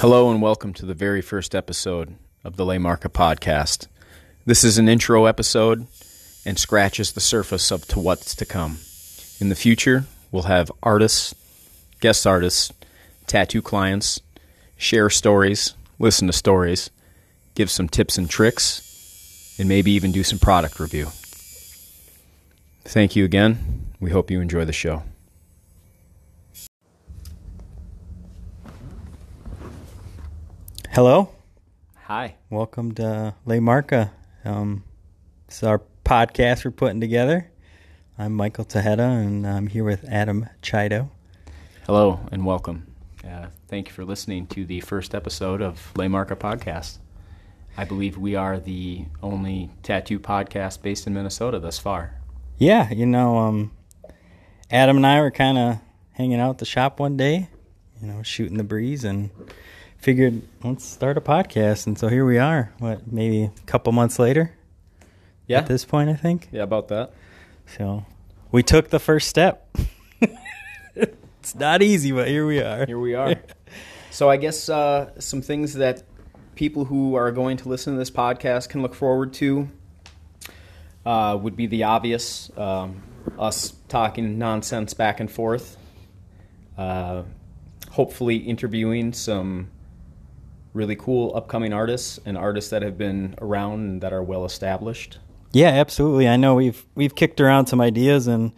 Hello and welcome to the very first episode of the Laymarka podcast. This is an intro episode and scratches the surface of to what's to come. In the future, we'll have artists, guest artists, tattoo clients, share stories, listen to stories, give some tips and tricks, and maybe even do some product review. Thank you again. We hope you enjoy the show. Hello, Hi. welcome to Lay Marca. Um, this is our podcast we're putting together. I'm Michael Tejeda, and I'm here with Adam Chido. Hello and welcome. Uh, thank you for listening to the first episode of Laymarka Podcast. I believe we are the only tattoo podcast based in Minnesota thus far. Yeah, you know, um, Adam and I were kind of hanging out at the shop one day, you know, shooting the breeze, and figured let's start a podcast. And so here we are. What, maybe a couple months later Yeah. at this point, I think. yeah, about that. So we took the first step. it's not easy, but here we are. Here we are. so I guess uh, some things that people who are going to listen to this podcast can look forward to uh, would be the obvious um, us talking nonsense back and forth. Uh, hopefully, interviewing some really cool upcoming artists and artists that have been around and that are well established. Yeah, absolutely. I know we've we've kicked around some ideas and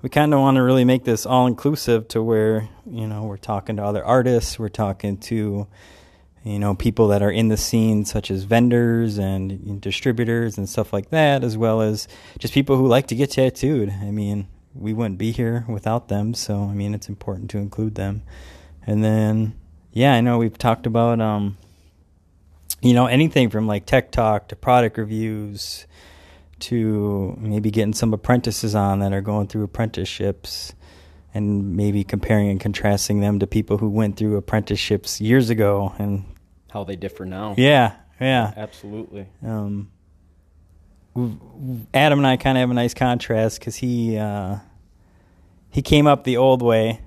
we kind of want to really make this all inclusive to where, you know, we're talking to other artists, we're talking to you know, people that are in the scene such as vendors and distributors and stuff like that as well as just people who like to get tattooed. I mean, we wouldn't be here without them, so I mean, it's important to include them. And then yeah, I know we've talked about um you know, anything from like tech talk to product reviews to maybe getting some apprentices on that are going through apprenticeships and maybe comparing and contrasting them to people who went through apprenticeships years ago and How they differ now. yeah yeah Absolutely. um Adam and I kind of have a nice contrast cuz he uh he came up the old way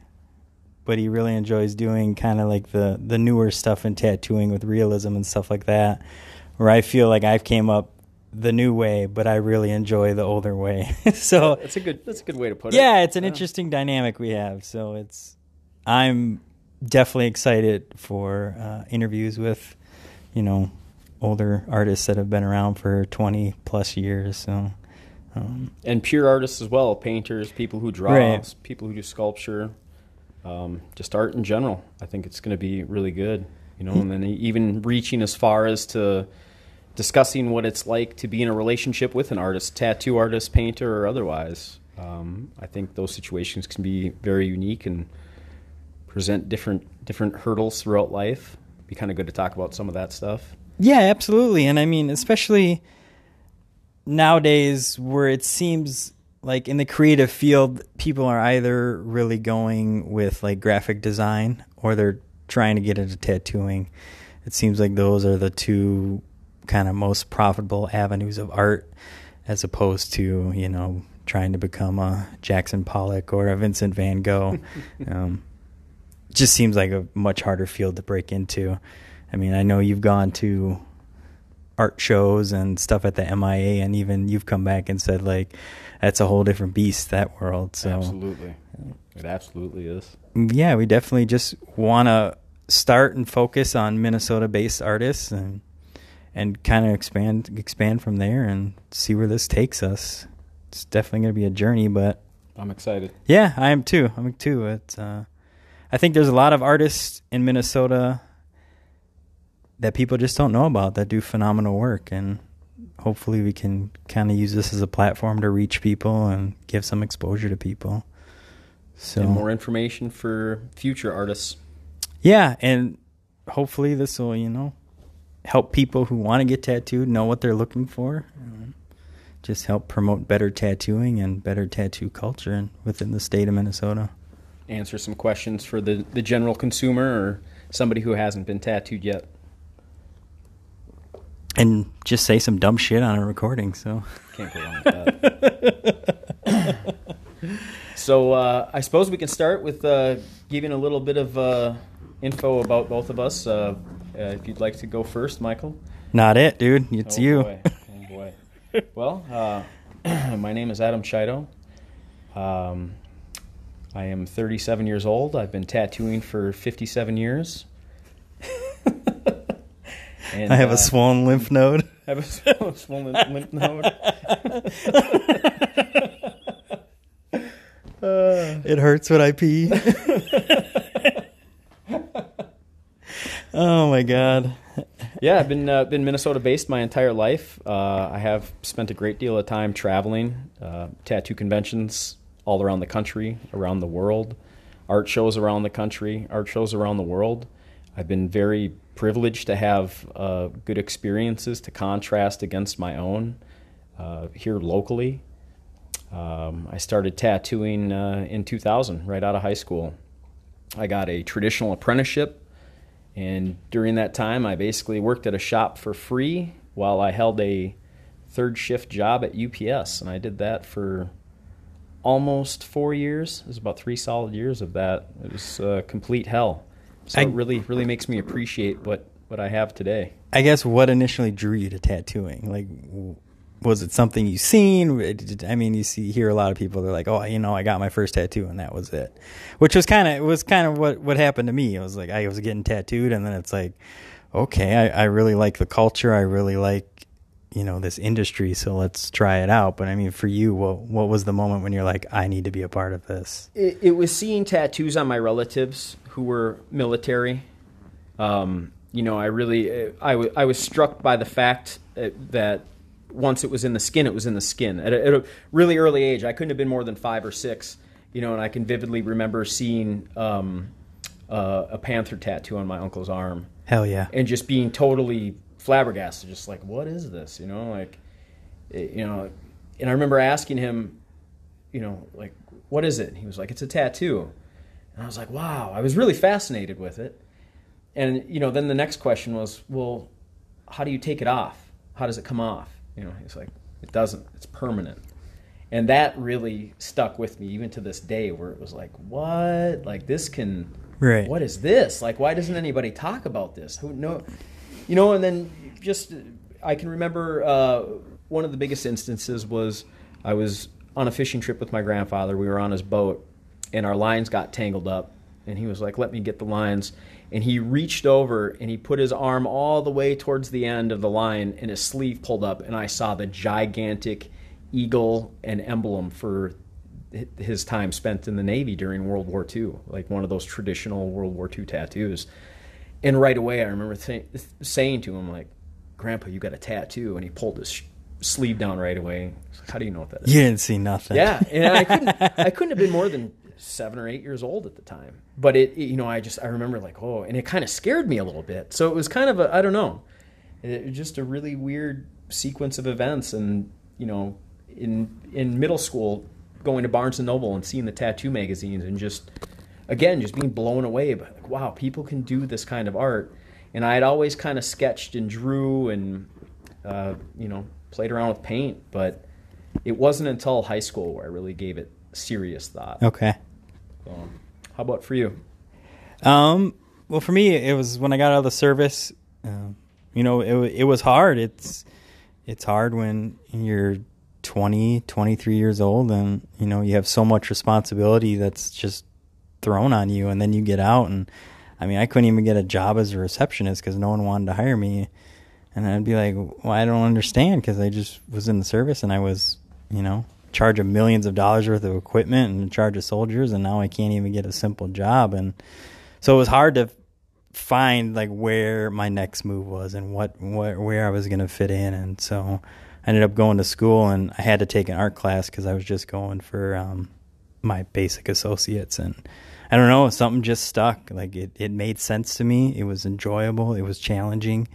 but he really enjoys doing kind of like the the newer stuff in tattooing with realism and stuff like that where I feel like I've came up the new way but I really enjoy the older way so That's a good. That's a good way to put it. yeah, it's an interesting dynamic we have. So it's I'm definitely excited for uh, interviews with you know older artists that have been around for 20 plus years. So um, and pure artists as well painters people who draw Right. people who do sculpture um, just art in general i think it's going to be really good you know and then even reaching as far as to discussing what it's like to be in a relationship with an artist tattoo artist painter or otherwise um, i think those situations can be very unique and present different different hurdles throughout life be kind of good to talk about some of that stuff yeah, absolutely. And I mean, especially nowadays where it seems like in the creative field people are either really going with like graphic design or they're trying to get into tattooing. It seems like those are the two kind of most profitable avenues of art as opposed to you know trying to become a jackson pollock or a vincent van gogh. Um, just seems like a much harder field to break into. I mean i know you've gone to art shows and stuff at the MIA, and even you've come back and said like that's a whole different beast that world. So absolutely it absolutely is yeah, we definitely just want to start and focus on Minnesota-based artists and and kind of expand expand from there and see where this takes us. It's definitely going to be a journey, but i'm excited yeah, I am too. I'm too. It's uh, I think there's a lot of artists in Minnesota that people just don't know about that do phenomenal work, and hopefully we can kind of use this as a platform to reach people and give some exposure to people. So and more information for future artists. yeah, and hopefully this will you know help people who want to get tattooed know what they're looking for. Just help promote better tattooing and better tattoo culture in- within the state of Minnesota. Answer some questions for the, the general consumer or somebody who hasn't been tattooed yet. And just say some dumb shit on a recording. So Can't go wrong with that. so uh, I suppose we can start with uh, giving a little bit of uh, info about both of us. Uh, uh, if you'd like to go first, Michael. Not it, dude. It's oh, you. Boy. Oh boy. well, uh, my name is Adam Chido. Um, I am 37 years old. I've been tattooing for 57 years. and, I have uh, a swollen lymph node. I have a swollen lymph node. Uh, it hurts when I pee. oh my god. Yeah, I've been uh, been Minnesota based my entire life. Uh, I have spent a great deal of time traveling, uh, tattoo conventions all around the country, around the world, art shows around the country, art shows around the world. I've been very privileged to have uh, good experiences to contrast against my own uh, here locally. Um, I started tattooing uh, in 2000, right out of high school. I got a traditional apprenticeship, and during that time, I basically worked at a shop for free while I held a third shift job at UPS, and I did that for almost four years. It was about three solid years of that. It was uh, complete hell. So I, it really, really makes me appreciate what, what I have today. I guess what initially drew you to tattooing? Like, was it something you seen? I mean, you see hear a lot of people. They're like, "Oh, you know, I got my first tattoo, and that was it," which was kind of it was kind of what what happened to me. It was like I was getting tattooed, and then it's like, okay, I, I really like the culture. I really like you know this industry, so let's try it out. But I mean, for you, what what was the moment when you're like, I need to be a part of this? It, it was seeing tattoos on my relatives who were military. Um, you know, I really I, w- I was struck by the fact uh, that once it was in the skin, it was in the skin. At a, at a, really early age, I couldn't have been more than five or six, you know, and I can vividly remember seeing um, uh, a panther tattoo on my uncle's arm. Hell yeah! And just being totally flabbergasted, just like, what is this? You know, like, it, you know, and I remember asking him, you know, like, what is it? And he was like, it's a tattoo. And I was like, wow. I was really fascinated with it. And you know, then the next question was, well, how do you take it off? How does it come off? You know, he's like, it doesn't. It's permanent. And that really stuck with me even to this day, where it was like, what? Like this can. Right. What is this? Like, why doesn't anybody talk about this? Who know? You know, and then just I can remember uh, one of the biggest instances was I was on a fishing trip with my grandfather. We were on his boat, and our lines got tangled up. And he was like, "Let me get the lines." and he reached over and he put his arm all the way towards the end of the line and his sleeve pulled up and I saw the gigantic eagle and emblem for his time spent in the Navy during World War II, like one of those traditional World War II tattoos. And right away, I remember th- saying to him, like, Grandpa, you got a tattoo. And he pulled his sh- sleeve down right away. Like, How do you know what that is? You didn't see nothing. Yeah. And I couldn't, I couldn't have been more than seven or eight years old at the time. But it, you know, I just I remember like oh, and it kind of scared me a little bit. So it was kind of a I don't know, it was just a really weird sequence of events. And you know, in in middle school, going to Barnes and Noble and seeing the tattoo magazines and just again just being blown away by like wow, people can do this kind of art. And I had always kind of sketched and drew and uh, you know played around with paint, but it wasn't until high school where I really gave it serious thought. Okay. So, how about for you? Um, well, for me, it was when I got out of the service. Uh, you know, it it was hard. It's it's hard when you're 20, 23 years old, and you know you have so much responsibility that's just thrown on you, and then you get out, and I mean, I couldn't even get a job as a receptionist because no one wanted to hire me, and I'd be like, well, I don't understand because I just was in the service and I was, you know, charge of millions of dollars worth of equipment and charge of soldiers and now I can't even get a simple job. And so it was hard to find like where my next move was and what, what where I was going to fit in. And so I ended up going to school and I had to take an art class cuz I was just going for um, my basic associates and I don't know something just stuck like it it made sense to me it was enjoyable it was challenging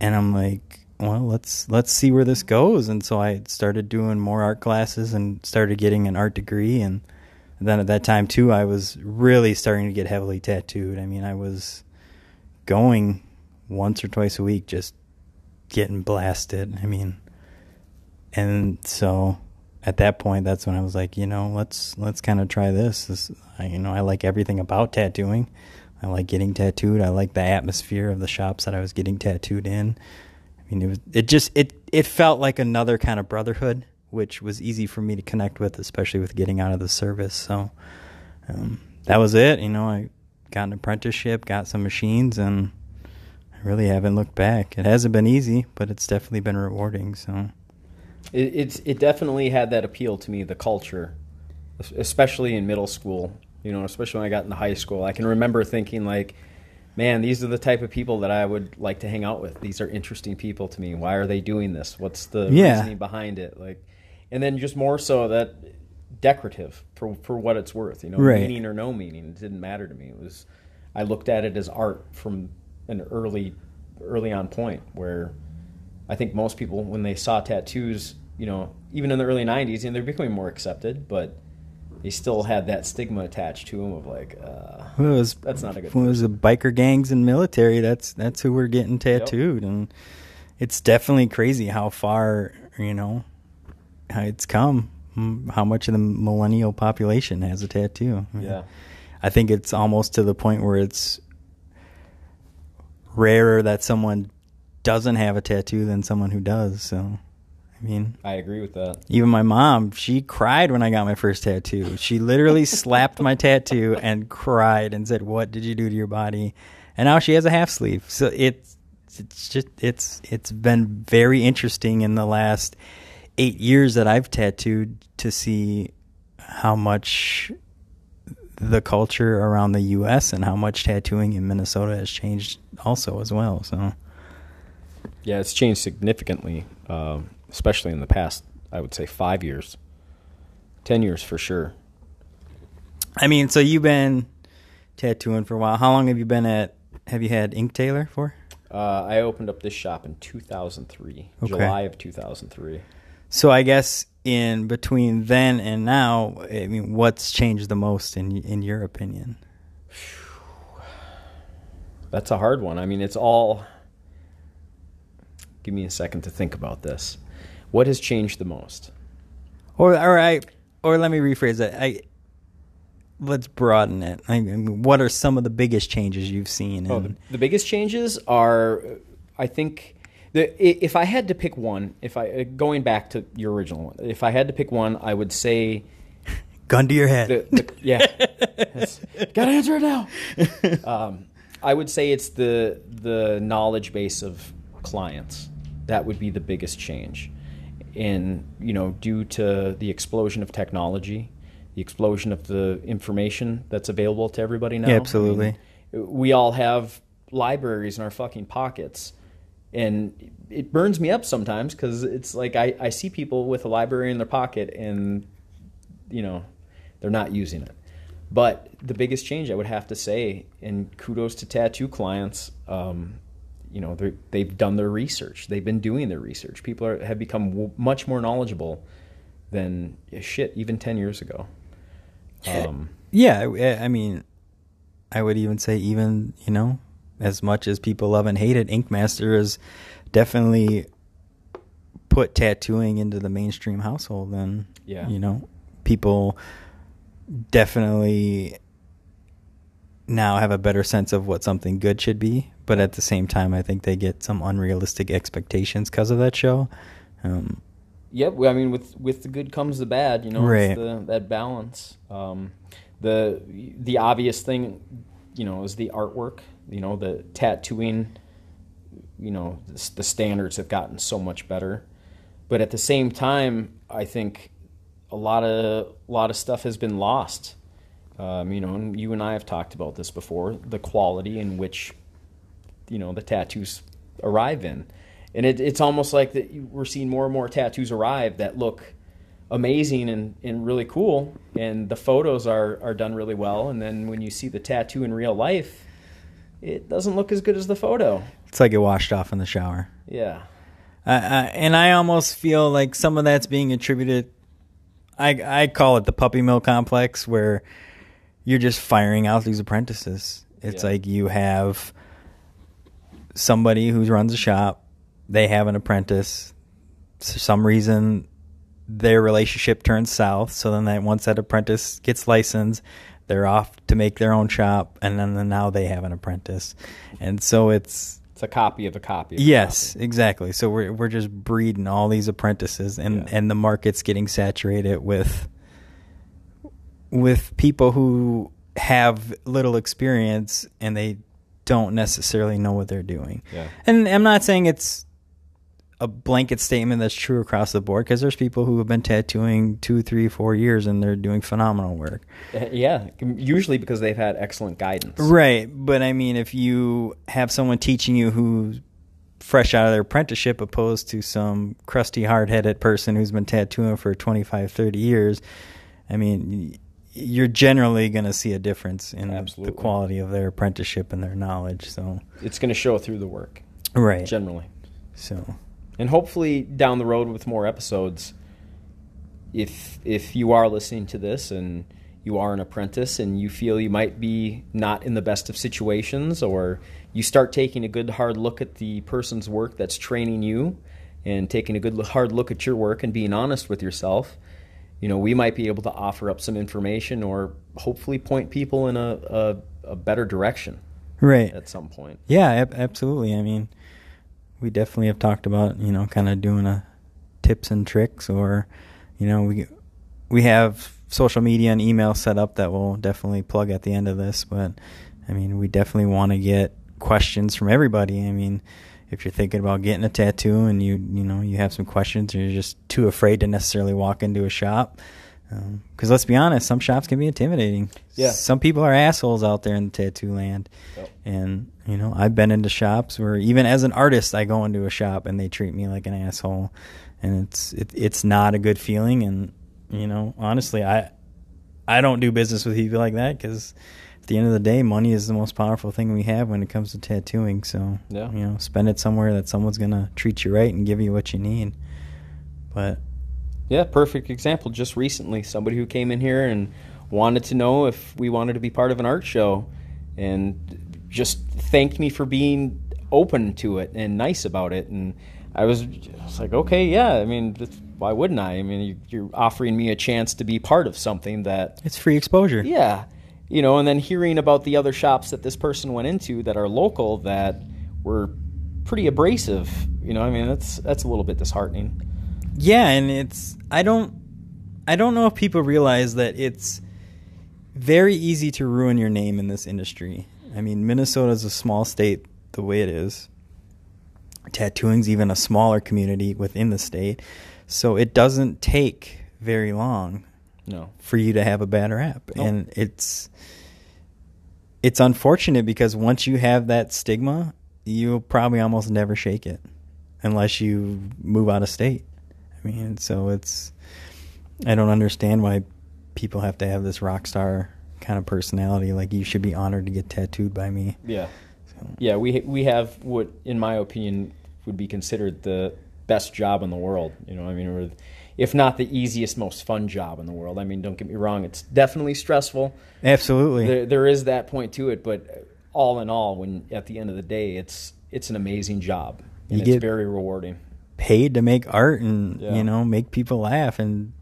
and I'm like well, let's let's see where this goes. And so I started doing more art classes and started getting an art degree. And then at that time too, I was really starting to get heavily tattooed. I mean, I was going once or twice a week, just getting blasted. I mean, and so at that point, that's when I was like, you know, let's let's kind of try this. this I, you know, I like everything about tattooing. I like getting tattooed. I like the atmosphere of the shops that I was getting tattooed in. I mean, it was it just it it felt like another kind of brotherhood, which was easy for me to connect with, especially with getting out of the service. So um, that was it. You know, I got an apprenticeship, got some machines, and I really haven't looked back. It hasn't been easy, but it's definitely been rewarding. So it, it's it definitely had that appeal to me, the culture, especially in middle school. You know, especially when I got into high school, I can remember thinking like, "Man, these are the type of people that I would like to hang out with. These are interesting people to me. Why are they doing this? What's the Yeah. reasoning behind it?" Like, and then just more so that decorative for for what it's worth. You know, Right. meaning or no meaning, it didn't matter to me. It was I looked at it as art from an early early on point where I think most people when they saw tattoos, you know, even in the early '90s, and they're becoming more accepted, but they still had that stigma attached to them of like, uh, Well, was That's not a good When it was the biker gangs and military. That's that's who we're getting Yep. tattooed, and it's definitely crazy how far you know how it's come. How much of the millennial population has a tattoo? yeah, I think it's almost to the point where it's rarer that someone doesn't have a tattoo than someone who does. So, I mean, I agree with that. even my mom, she cried when I got my first tattoo. She literally slapped my tattoo and cried and said, "What did you do to your body?" And now she has a half sleeve. So it's it's just it's it's been very interesting in the last 8 years that I've tattooed to see how much the culture around the US and how much tattooing in Minnesota has changed also as well. So Yeah, it's changed significantly, um, especially in the past. I would say five years, ten years for sure. I mean, so you've been tattooing for a while. How long have you been at? Have you had Ink Tailor for? Uh, I opened up this shop in 2003, Okay. July of 2003. So I guess in between then and now, I mean, what's changed the most in in your opinion? That's a hard one. I mean, it's all. Give me a second to think about this. What has changed the most? Or or I or let me rephrase that. I let's broaden it. I mean, what are some of the biggest changes you've seen? In, Oh, the, the biggest changes are, I think, the, if I had to pick one, if I uh, going back to your original one, if I had to pick one, I would say gun to your head. the, the yeah, gotta answer it now. Um, I would say it's the the knowledge base of clients that would be the biggest change, and you know, due to the explosion of technology, the explosion of the information that's available to everybody now. Yeah, absolutely. I mean, we all have libraries in our fucking pockets. And it burns me up sometimes because it's like I, I see people with a library in their pocket and you know they're not using it but the biggest change i would have to say and kudos to tattoo clients um, you know they've done their research they've been doing their research people are, have become w- much more knowledgeable than eh, shit even 10 years ago um, Yeah, I I mean, I would even say even you know, as much as people love and hate it, Ink Master has definitely put tattooing into the mainstream household. And Yeah. you know, people definitely now have a better sense of what something good should be. But at the same time, I think they get some unrealistic expectations because of that show. Um, Yep, I mean, with with the good comes the bad. You know, Right. it's the, that balance. Um, the the obvious thing, you know, is the artwork. You know, the tattooing. You know, the, the standards have gotten so much better, but at the same time, I think a lot of a lot of stuff has been lost. Um, you know, and you and I have talked about this before. The quality in which you know the tattoos arrive in, and it, it's almost like that we're seeing more and more tattoos arrive that look amazing and, and really cool, and the photos are are done really well, and then when you see the tattoo in real life, it doesn't look as good as the photo. it's like it washed off in the shower. Yeah, I, I, and I almost feel like some of that's being attributed. I I call it the puppy mill complex, where you're just firing out these apprentices. It's Yeah. like you have somebody who runs a shop. They have an apprentice. For some reason, their relationship turns south. So then, that once that apprentice gets licensed, they're off to make their own shop, and then, then now they have an apprentice, and so it's It's a copy of a copy. Of a yes, copy. exactly. So we're we're just breeding all these apprentices, and Yeah. and the market's getting saturated with with people who have little experience and they don't necessarily know what they're doing. Yeah. And I'm not saying it's a blanket statement that's true across the board because there's people who have been tattooing two, three, four years and they're doing phenomenal work. Uh, Yeah. Usually because they've had excellent guidance. Right. But I mean, if you have someone teaching you who's fresh out of their apprenticeship opposed to some crusty, hard headed person who's been tattooing for 25, 30 years, I mean, you're generally going to see a difference in Absolutely. the quality of their apprenticeship and their knowledge. So, It's going to show through the work right. generally. So, and hopefully down the road with more episodes if if you are listening to this and you are an apprentice and you feel you might be not in the best of situations or you start taking a good hard look at the person's work that's training you and taking a good hard look at your work and being honest with yourself you know we might be able to offer up some information or hopefully point people in a, a, a better direction right. at some point Yeah, ab- absolutely. I mean, we definitely have talked about you know kind of doing a tips and tricks, or you know we we have social media and email set up that we'll definitely plug at the end of this. But I mean, we definitely want to get questions from everybody. I mean, if you're thinking about getting a tattoo and you you know you have some questions, or you're just too afraid to necessarily walk into a shop. Um, because let's be honest, some shops can be intimidating. Yeah. Some people are assholes out there in the tattoo land. Yep. And you know, I've been into shops where even as an artist, I go into a shop and they treat me like an asshole, and it's it, it's not a good feeling. And you know, honestly, I I don't do business with people like that because the end of the day, money is the most powerful thing we have when it comes to tattooing. So Yeah. you know, spend it somewhere that someone's gonna treat you right and give you what you need. But Yeah, perfect example. Just recently, somebody who came in here and wanted to know if we wanted to be part of an art show and just thanked me for being open to it and nice about it. And I was just like, okay, yeah, I mean, why wouldn't I? I mean, you're offering me a chance to be part of something that, it's free exposure. yeah, you know, and then hearing about the other shops that this person went into that are local that were pretty abrasive, you know, I mean, that's that's a little bit disheartening. Yeah, and it's I don't I don't know if people realize that it's very easy to ruin your name in this industry. I mean, Minnesota is a small state the way it is. Tattooing's even a smaller community within the state. So it doesn't take very long No. for you to have a bad rap. Nope. And it's it's unfortunate because once you have that stigma, you'll probably almost never shake it unless you move out of state. I mean, so it's I don't understand why people have to have this rock star kind of personality like you should be honored to get tattooed by me. Yeah. So, Yeah, we we have what, in my opinion, would be considered the best job in the world. You know, I mean, or if not the easiest, most fun job in the world. I mean, don't get me wrong; it's definitely stressful. Absolutely. There, there is that point to it, but all in all, when at the end of the day, it's it's an amazing job and You it's get- very rewarding. Paid to make art and Yeah. you know, make people laugh and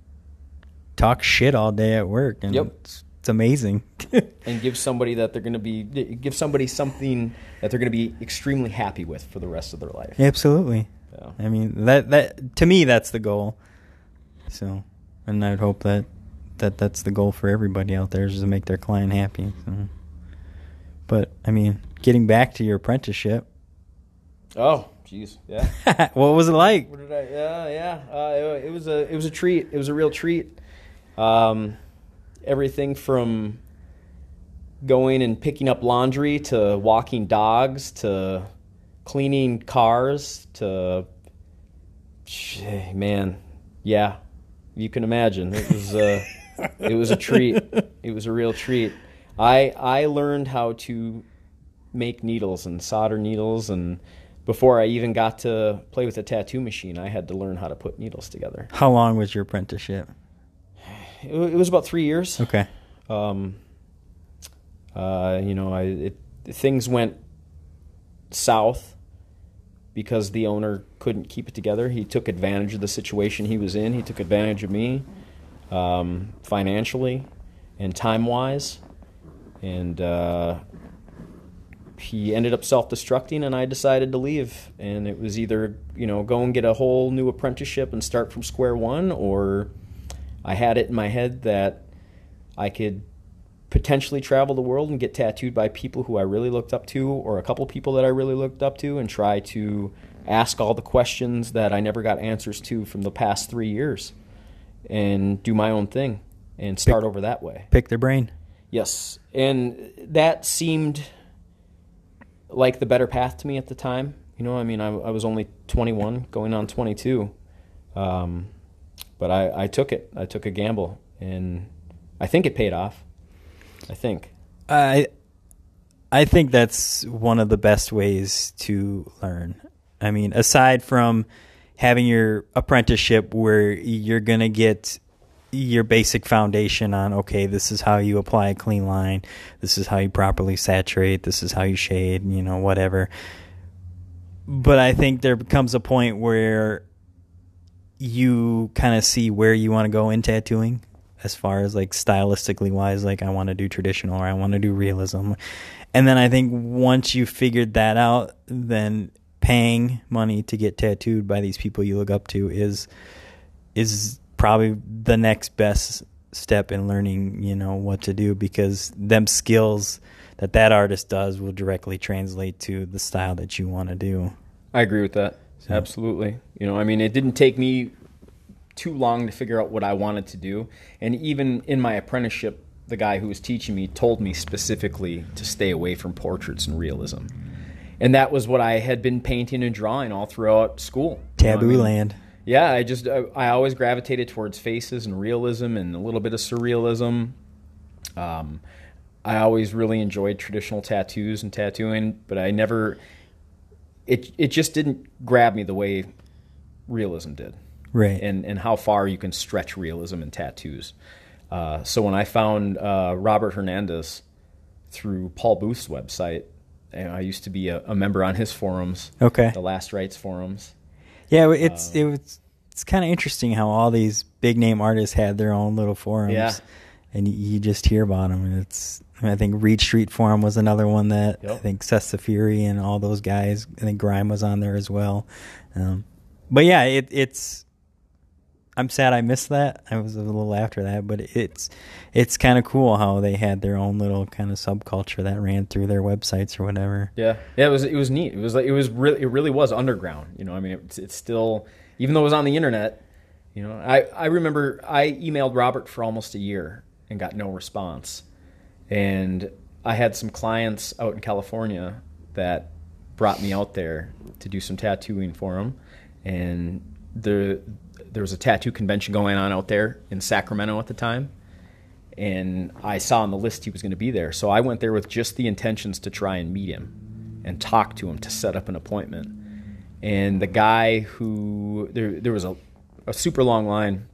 talk shit all day at work and Yep. it's, it's amazing. And give somebody that they're going to be give somebody something that they're going to be extremely happy with for the rest of their life. Absolutely. Yeah. I mean that that to me that's the goal. So, and I'd hope that that that's the goal for everybody out there is to make their client happy. So. But I mean, getting back to your apprenticeship, Oh, jeez, yeah. what was it like? What did I? Yeah, yeah. Uh, it, it was a it was a treat. It was a real treat. Um, everything from going and picking up laundry to walking dogs to cleaning cars to man, yeah, you can imagine it was uh, it was a treat. It was a real treat. I I learned how to make needles and solder needles and before I even got to play with a tattoo machine, I had to learn how to put needles together. How long was your apprenticeship? It, it was about three years. Okay. Um, uh, you know, I it, things went south because the owner couldn't keep it together. He took advantage of the situation he was in. He took advantage of me um, financially and time wise. and uh, he ended up self-destructing, and I decided to leave. And it was either you know go and get a whole new apprenticeship and start from square one, or I had it in my head that I could potentially travel the world and get tattooed by people who I really looked up to, or a couple people that I really looked up to, and try to ask all the questions that I never got answers to from the past three years, and do my own thing and start over that way. Pick their brain. Yes, and that seemed like the better path to me at the time. You know, I mean, I, I was only 21, going on 22, um, but I, I took it. I took a gamble, and I think it paid off. I think. I I think that's one of the best ways to learn. I mean, aside from having your apprenticeship where you're going to get your basic foundation on okay, this is how you apply a clean line, this is how you properly saturate, this is how you shade, you know, whatever. But I think there becomes a point where you kind of see where you want to go in tattooing as far as like stylistically wise like I want to do traditional or I want to do realism. And then I think once you figured that out, then paying money to get tattooed by these people you look up to is is probably the next best step in learning, you know, what to do because them skills that that artist does will directly translate to the style that you want to do. I agree with that. So. Absolutely. You know, I mean, it didn't take me too long to figure out what I wanted to do. And even in my apprenticeship, the guy who was teaching me told me specifically to stay away from portraits and realism. And that was what I had been painting and drawing all throughout school. Taboo you know I mean? land. Yeah, I just I always gravitated towards faces and realism and a little bit of surrealism. Um, I always really enjoyed traditional tattoos and tattooing, but I never it it just didn't grab me the way realism did right? And and how far you can stretch realism in tattoos. Uh, so when I found uh, Robert Hernandez through Paul Booth's website, I used to be a, a, member on his forums. Okay, the Last Rites forums. Yeah, it's uh, it was it's kind of interesting how all these big name artists had their own little forums. Yeah. And you just hear about them, and it's. I think Reed Street Forum was another one that yep. I think Seth Fury and all those guys. I think Grime was on there as well. Um, but yeah, it, it's I'm sad I missed that. I was a little after that, but it's it's kind of cool how they had their own little kind of subculture that ran through their websites or whatever. Yeah, yeah, it was it was neat. It was like it was really it really was underground. You know, I mean, it's, it's still even though it was on the internet. You know, I I remember I emailed Robert for almost a year and got no response, and I had some clients out in California that brought me out there to do some tattooing for them, and the there was a tattoo convention going on out there in Sacramento at the time, and I saw on the list he was going to be there. So I went there with just the intentions to try and meet him and talk to him to set up an appointment. And the guy who there there was a, a super long line.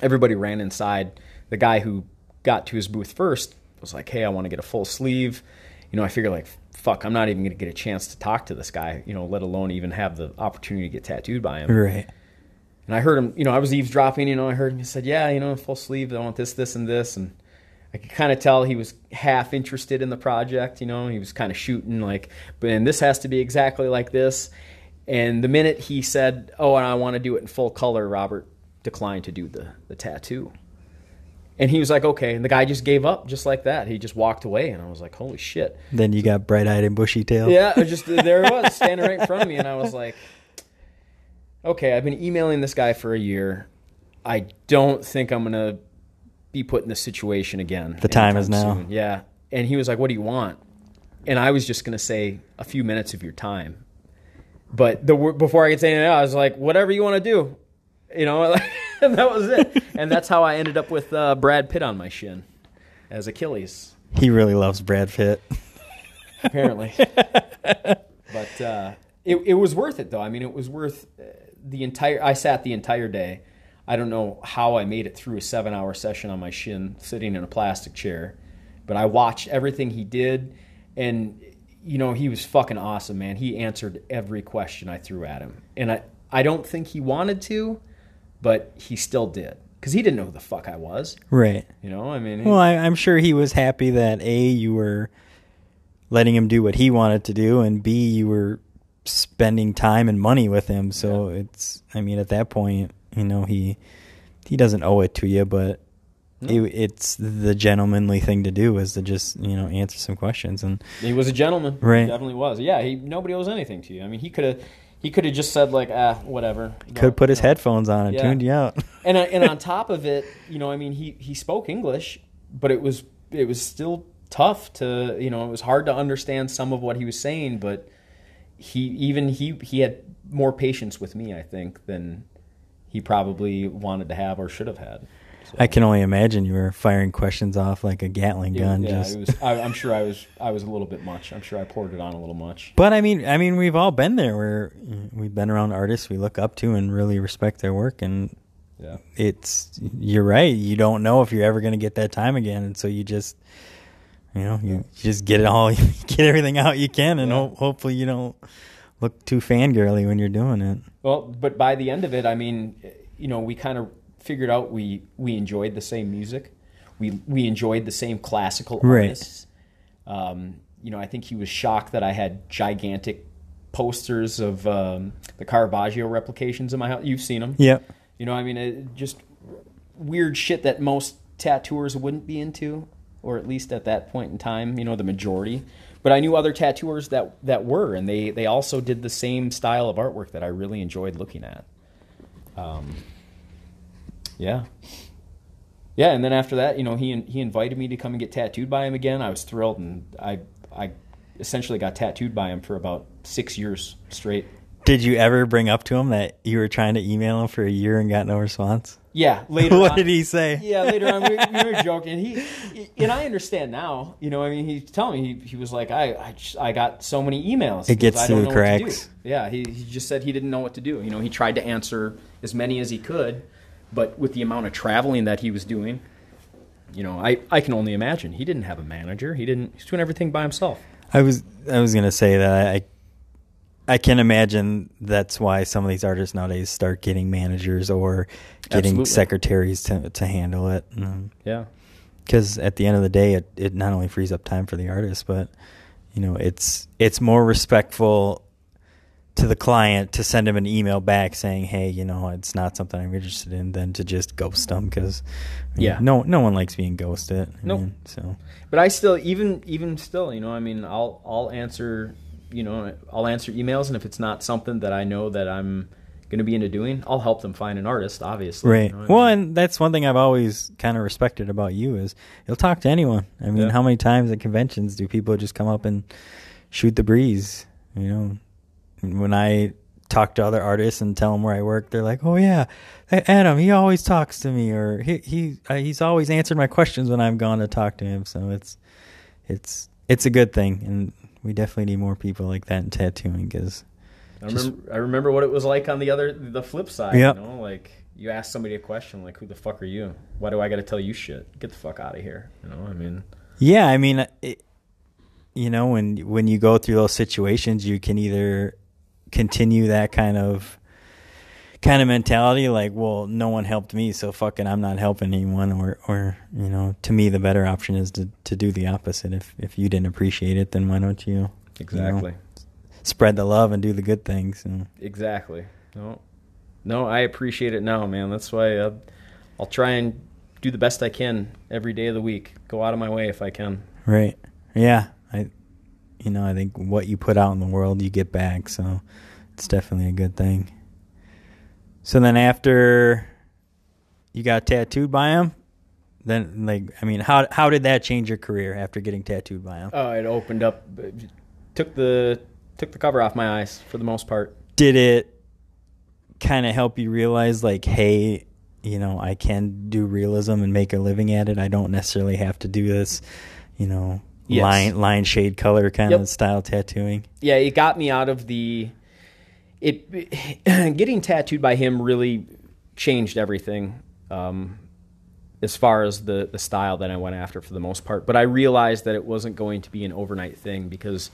Everybody ran inside. The guy who got to his booth first was like, "Hey, I want to get a full sleeve." You know, I figured like, "Fuck, I'm not even going to get a chance to talk to this guy." You know, let alone even have the opportunity to get tattooed by him. Right. And I heard him, you know, I was eavesdropping, you know, I heard him, he said, yeah, you know, full sleeve, I want this, this, and this. And I could kind of tell he was half interested in the project, you know, he was kind of shooting like, but and this has to be exactly like this. And the minute he said, oh, and I want to do it in full color, Robert declined to do the, the tattoo. And he was like, okay. And the guy just gave up just like that. He just walked away. And I was like, holy shit. Then you got bright eyed and bushy tail. Yeah, just there it was, standing right in front of me. And I was like, okay, I've been emailing this guy for a year. I don't think I'm going to be put in this situation again. The time is now. Soon. Yeah. And he was like, what do you want? And I was just going to say a few minutes of your time. But the before I could say anything, I was like, whatever you want to do. You know, and that was it. and that's how I ended up with uh, Brad Pitt on my shin as Achilles. He really loves Brad Pitt. Apparently. but uh, it, it was worth it, though. I mean, it was worth uh, the entire I sat the entire day. I don't know how I made it through a seven hour session on my shin sitting in a plastic chair, but I watched everything he did and you know, he was fucking awesome, man. He answered every question I threw at him. And I, I don't think he wanted to, but he still did. because he didn't know who the fuck I was. Right. You know, I mean, Well, I, I'm sure he was happy that a you were letting him do what he wanted to do, and b you were spending time and money with him. So it's, I mean, at that point, you know, he he doesn't owe it to you, but No. it, it's the gentlemanly thing to do is to just you know answer some questions and he was a gentleman. Right. He definitely was. Yeah, he nobody owes anything to you. I mean, he could have he could have just said like, ah, whatever. could put his No. headphones on and Yeah. tuned you out. and uh, and on top of it, you know, I mean, he he spoke English, but it was it was still tough to you know it was hard to understand some of what he was saying, but he even he he had more patience with me, I think, than he probably wanted to have or should have had. So, I can only imagine you were firing questions off like a Gatling it- gun. yeah, just. was. I, I'm sure I was. I was a little bit much. I'm sure I poured it on a little much. But I mean, I mean, we've all been there where we've been around artists we look up to and really respect their work, and Yeah. it's you're right. You don't know if you're ever going to get that time again, and so you just, you know, you, you just get it all, get everything out you can, and Yeah. ho- hopefully you don't look too fangirly when you're doing it. Well, but by the end of it, I mean, you know, we kind of figured out we we enjoyed the same music, we we enjoyed the same classical Right. artists. Um, you know, I think he was shocked that I had gigantic posters of um, the Caravaggio replications in my house. You've seen them, Yep. you know. I mean, it, just weird shit that most tattooers wouldn't be into, or at least at that point in time, you know, the majority. But I knew other tattooers that that were, and they they also did the same style of artwork that I really enjoyed looking at. Um, yeah, yeah, and then after that, you know, he he invited me to come and get tattooed by him again. I was thrilled, and I I essentially got tattooed by him for about six years straight. Did you ever bring up to him that you were trying to email him for a year and got no response? Yeah, later. what on- did he say? Yeah, later on we, we were joking. He and I understand now. You know, I mean, he told me he, he was like, I, I, just- I got so many emails. It gets through don't the know what to cracks. do." Yeah, he, he just said he didn't know what to do. You know, he tried to answer as many as he could, but with the amount of traveling that he was doing, you know, I, I can only imagine. He didn't have a manager. He didn't. He's doing everything by himself. I was I was gonna say that I I can imagine that's why some of these artists nowadays start getting managers or getting Absolutely. secretaries to to handle it. Yeah. Because at the end of the day, it, it not only frees up time for the artist, but you know it's it's more respectful to the client to send him an email back saying, "Hey, you know, it's not something I'm interested in," than to just ghost them because Yeah. no no one likes being ghosted. I Nope. so But I still, even even still, you know, I mean, I'll I'll answer, you know, I'll answer emails, and if it's not something that I know that I'm going to be into doing, I'll help them find an artist. Obviously, Right. you know what I Well, mean? and that's one thing I've always kind of respected about you is you'll talk to anyone. I mean, Yeah. how many times at conventions do people just come up and shoot the breeze? You know, when I talk to other artists and tell them where I work, they're like, "Oh yeah, Adam, he always talks to me, or he he uh, he's always answered my questions when I've gone to talk to him." So it's it's it's a good thing, and we definitely need more people like that in tattooing because I remember I remember what it was like on the other the flip side. Yep. You know, like you ask somebody a question like, "Who the fuck are you? Why do I got to tell you shit? Get the fuck out of here." You know, I mean, Yeah, I mean, it, you know, when when you go through those situations, you can either continue that kind of kind of mentality, like, well, no one helped me, so fucking, I'm not helping anyone, or or you know, to me, the better option is to to do the opposite. If if you didn't appreciate it, then why don't you you know, exactly, spread the love and do the good things? And, exactly. No, no, I appreciate it now, man. That's why uh, I'll try and do the best I can every day of the week. Go out of my way if I can. Right. Yeah. I you know, I think what you put out in the world you get back, so it's definitely a good thing. So then after you got tattooed by him, then like I mean, how how did that change your career after getting tattooed by him? Oh, it opened up, uh, took the took the cover off my eyes for the most part. Did it kind of help you realize like, hey, you know, I can do realism and make a living at it. I don't necessarily have to do this, you know, Yes. line line shade color kind Yep. of style tattooing. yeah, it got me out of the it getting tattooed by him really changed everything um, as far as the the style that I went after for the most part. But I realized that it wasn't going to be an overnight thing because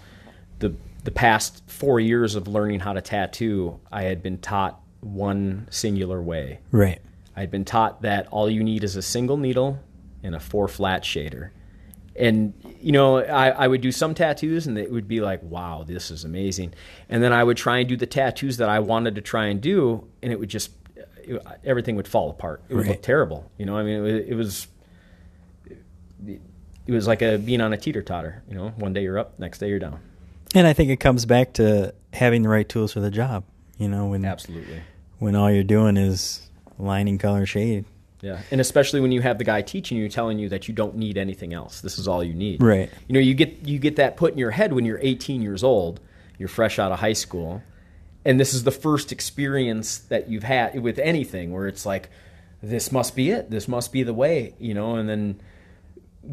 the the past four years of learning how to tattoo, I had been taught one singular way. Right. I'd been taught that all you need is a single needle and a four flat shader. And, you know, I, I would do some tattoos and it would be like, wow, this is amazing. And then I would try and do the tattoos that I wanted to try and do, and it would just, it, everything would fall apart. It would Right. look terrible. You know, I mean, it, it was, it was like a being on a teeter totter. You know, one day you're up, next day you're down. And I think it comes back to having the right tools for the job. You know, when Absolutely. when all you're doing is lining color shade. Yeah, and especially when you have the guy teaching you, telling you that you don't need anything else. This is all you need. Right. You know, you get you get that put in your head when you're 18 years old. You're fresh out of high school, and this is the first experience that you've had with anything where it's like, this must be it. This must be the way. You know, and then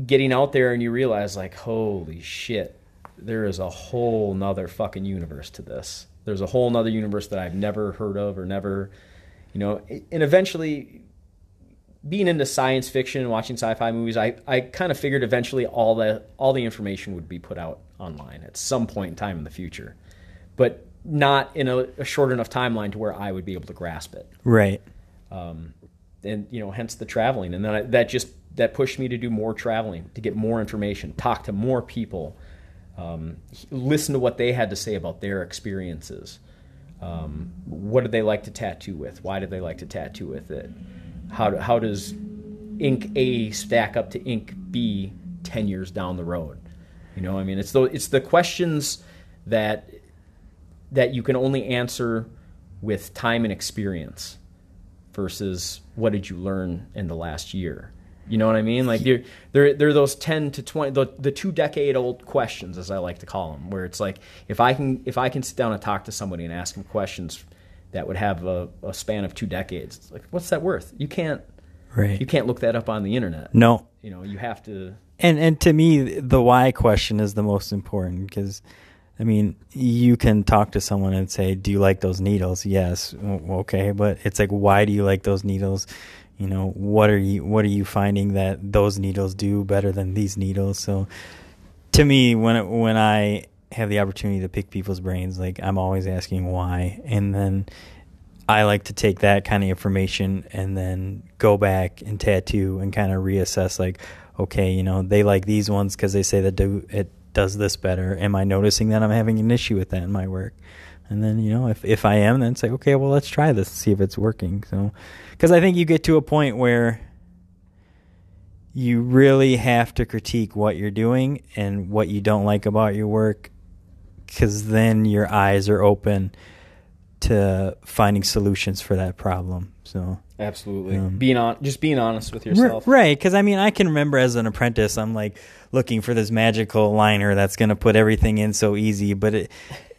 getting out there and you realize like, holy shit, there is a whole nother fucking universe to this. There's a whole nother universe that I've never heard of or never, you know, and eventually being into science fiction and watching sci-fi movies, I, I kind of figured eventually all the all the information would be put out online at some point in time in the future, but not in a, a short enough timeline to where I would be able to grasp it. Right. Um, and you know, hence the traveling, and then I, that just that pushed me to do more traveling, to get more information, talk to more people, um, listen to what they had to say about their experiences. Um, what did they like to tattoo with? Why did they like to tattoo with it? How, how does ink A stack up to ink B 10 years down the road? You know, I mean, it's the, it's the questions that, that you can only answer with time and experience versus what did you learn in the last year. You know what I mean? Like they're they're, they're those ten to twenty the, the two decade old questions, as I like to call them, where it's like if I can if I can sit down and talk to somebody and ask them questions that would have a, a span of two decades, it's like what's that worth? You can't Right. you can't look that up on the internet. No. You know, you have to. And and to me, the why question is the most important because, I mean, you can talk to someone and say, "Do you like those needles?" Yes, okay, but it's like, why do you like those needles? You know, what are you what are you finding that those needles do better than these needles? So, to me, when it, when I have the opportunity to pick people's brains, like I'm always asking why, and then I like to take that kind of information and then go back and tattoo and kind of reassess like okay you know they like these ones because they say that do it does this better. Am i noticing that i'm having an issue with that in my work? And then you know if, if i am then say okay well let's try this see if it's working. So because i think you get to a point where you really have to critique what you're doing and what you don't like about your work because then your eyes are open to finding solutions for that problem. So Absolutely. Um, being on, just being honest with yourself. right? Because I mean, I can remember as an apprentice, I'm like looking for this magical liner that's going to put everything in so easy, but it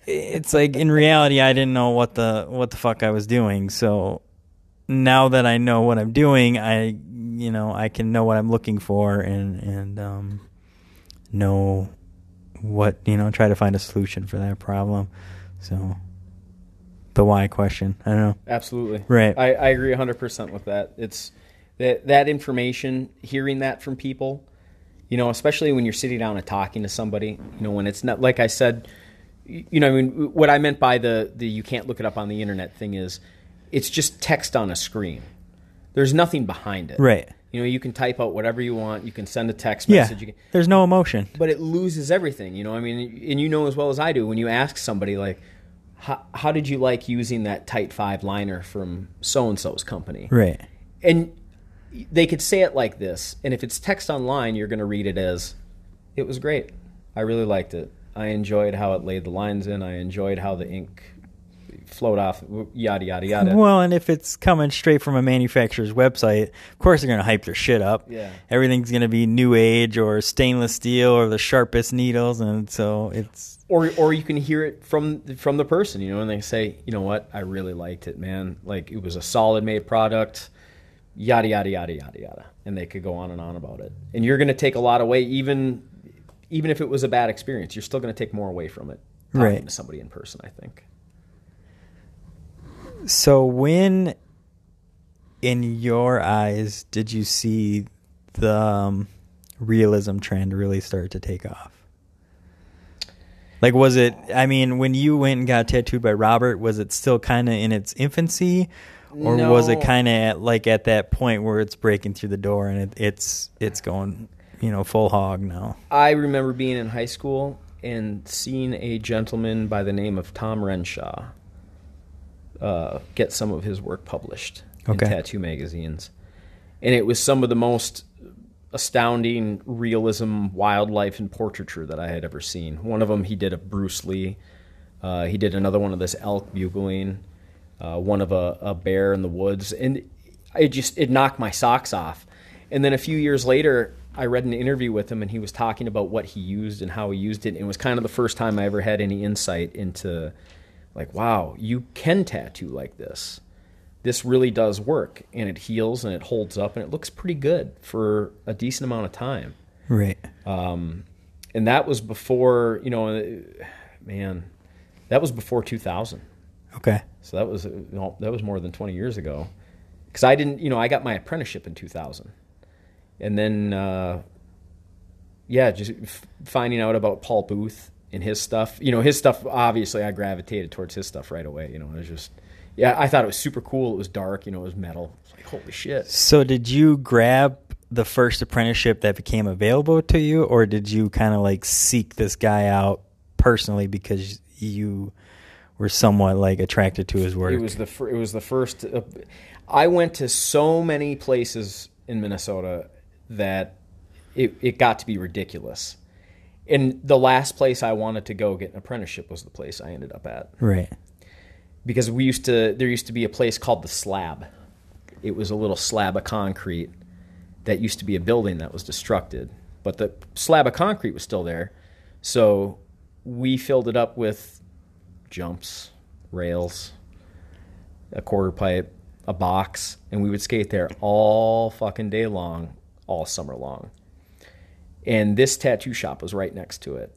it's like in reality, I didn't know what the what the fuck I was doing. So now that I know what I'm doing, I you know I can know what I'm looking for and and um, know what you know try to find a solution for that problem. So the why question, I don't know. Absolutely. Right. I, I agree 100% with that. It's that, that information, hearing that from people, you know, especially when you're sitting down and talking to somebody, you know, when it's not, like I said, you know, I mean, what I meant by the, the you can't look it up on the internet thing is it's just text on a screen. There's nothing behind it. Right. You know, you can type out whatever you want. You can send a text Yeah. message. You can, There's no emotion. but it loses everything. You know, I mean, and you know as well as I do when you ask somebody like, how, how did you like using that tight five liner from so and so's company? Right. And they could say it like this, and if it's text online, you're going to read it as, "It was great. I really liked it. I enjoyed how it laid the lines in. I enjoyed how the ink flowed off. Yada yada yada." Well, and if it's coming straight from a manufacturer's website, of course they're going to hype their shit up. Yeah. Everything's going to be new age or stainless steel or the sharpest needles, and so it's or or you can hear it from from the person, you know, and they say, you know what, I really liked it, man. Like it was a solid made product, yada yada yada yada yada, and they could go on and on about it. And you're going to take a lot away, even even if it was a bad experience, you're still going to take more away from it. talking Right. To somebody in person, I think. So when in your eyes did you see the um, realism trend really start to take off? Like, was it? I mean, when you went and got tattooed by Robert, was it still kind of in its infancy, or was it kind of like at that point where it's breaking through the door and it, it's it's going, you know, full hog now? I remember being in high school and seeing a gentleman by the name of Tom Renshaw uh, get some of his work published Okay. in tattoo magazines. And it was some of the most astounding realism, wildlife, and portraiture that I had ever seen. One of them, he did a Bruce Lee. Uh, he did another one of this elk bugling, uh, one of a, a bear in the woods, and it just it knocked my socks off. And then a few years later, I read an interview with him, and he was talking about what he used and how he used it. And it was kind of the first time I ever had any insight into, like, wow, you can tattoo like this. This really does work, and it heals and it holds up, and it looks pretty good for a decent amount of time Right. and that was before you know uh, man that was before 2000 Okay. so that was uh, no, that was more than 20 years ago because i didn't you know i got my apprenticeship in 2000 and then uh, yeah just f- finding out about paul booth and his stuff you know his stuff obviously i gravitated towards his stuff right away you know it was just yeah i thought it was super cool it was dark you know it was metal It's like holy shit So did you grab the first apprenticeship that became available to you, or did you kind of like seek this guy out personally because you were somewhat like attracted to his work? It was the fir- it was the first. Uh, I went to so many places in Minnesota that it it got to be ridiculous. And the last place I wanted to go get an apprenticeship was the place I ended up at right. because we used to there used to be a place called the Slab. It was a little slab of concrete that used to be a building that was destructed, but the slab of concrete was still there. So we filled it up with jumps, rails, a quarter pipe, a box, and we would skate there all fucking day long, all summer long. And this tattoo shop was right next to it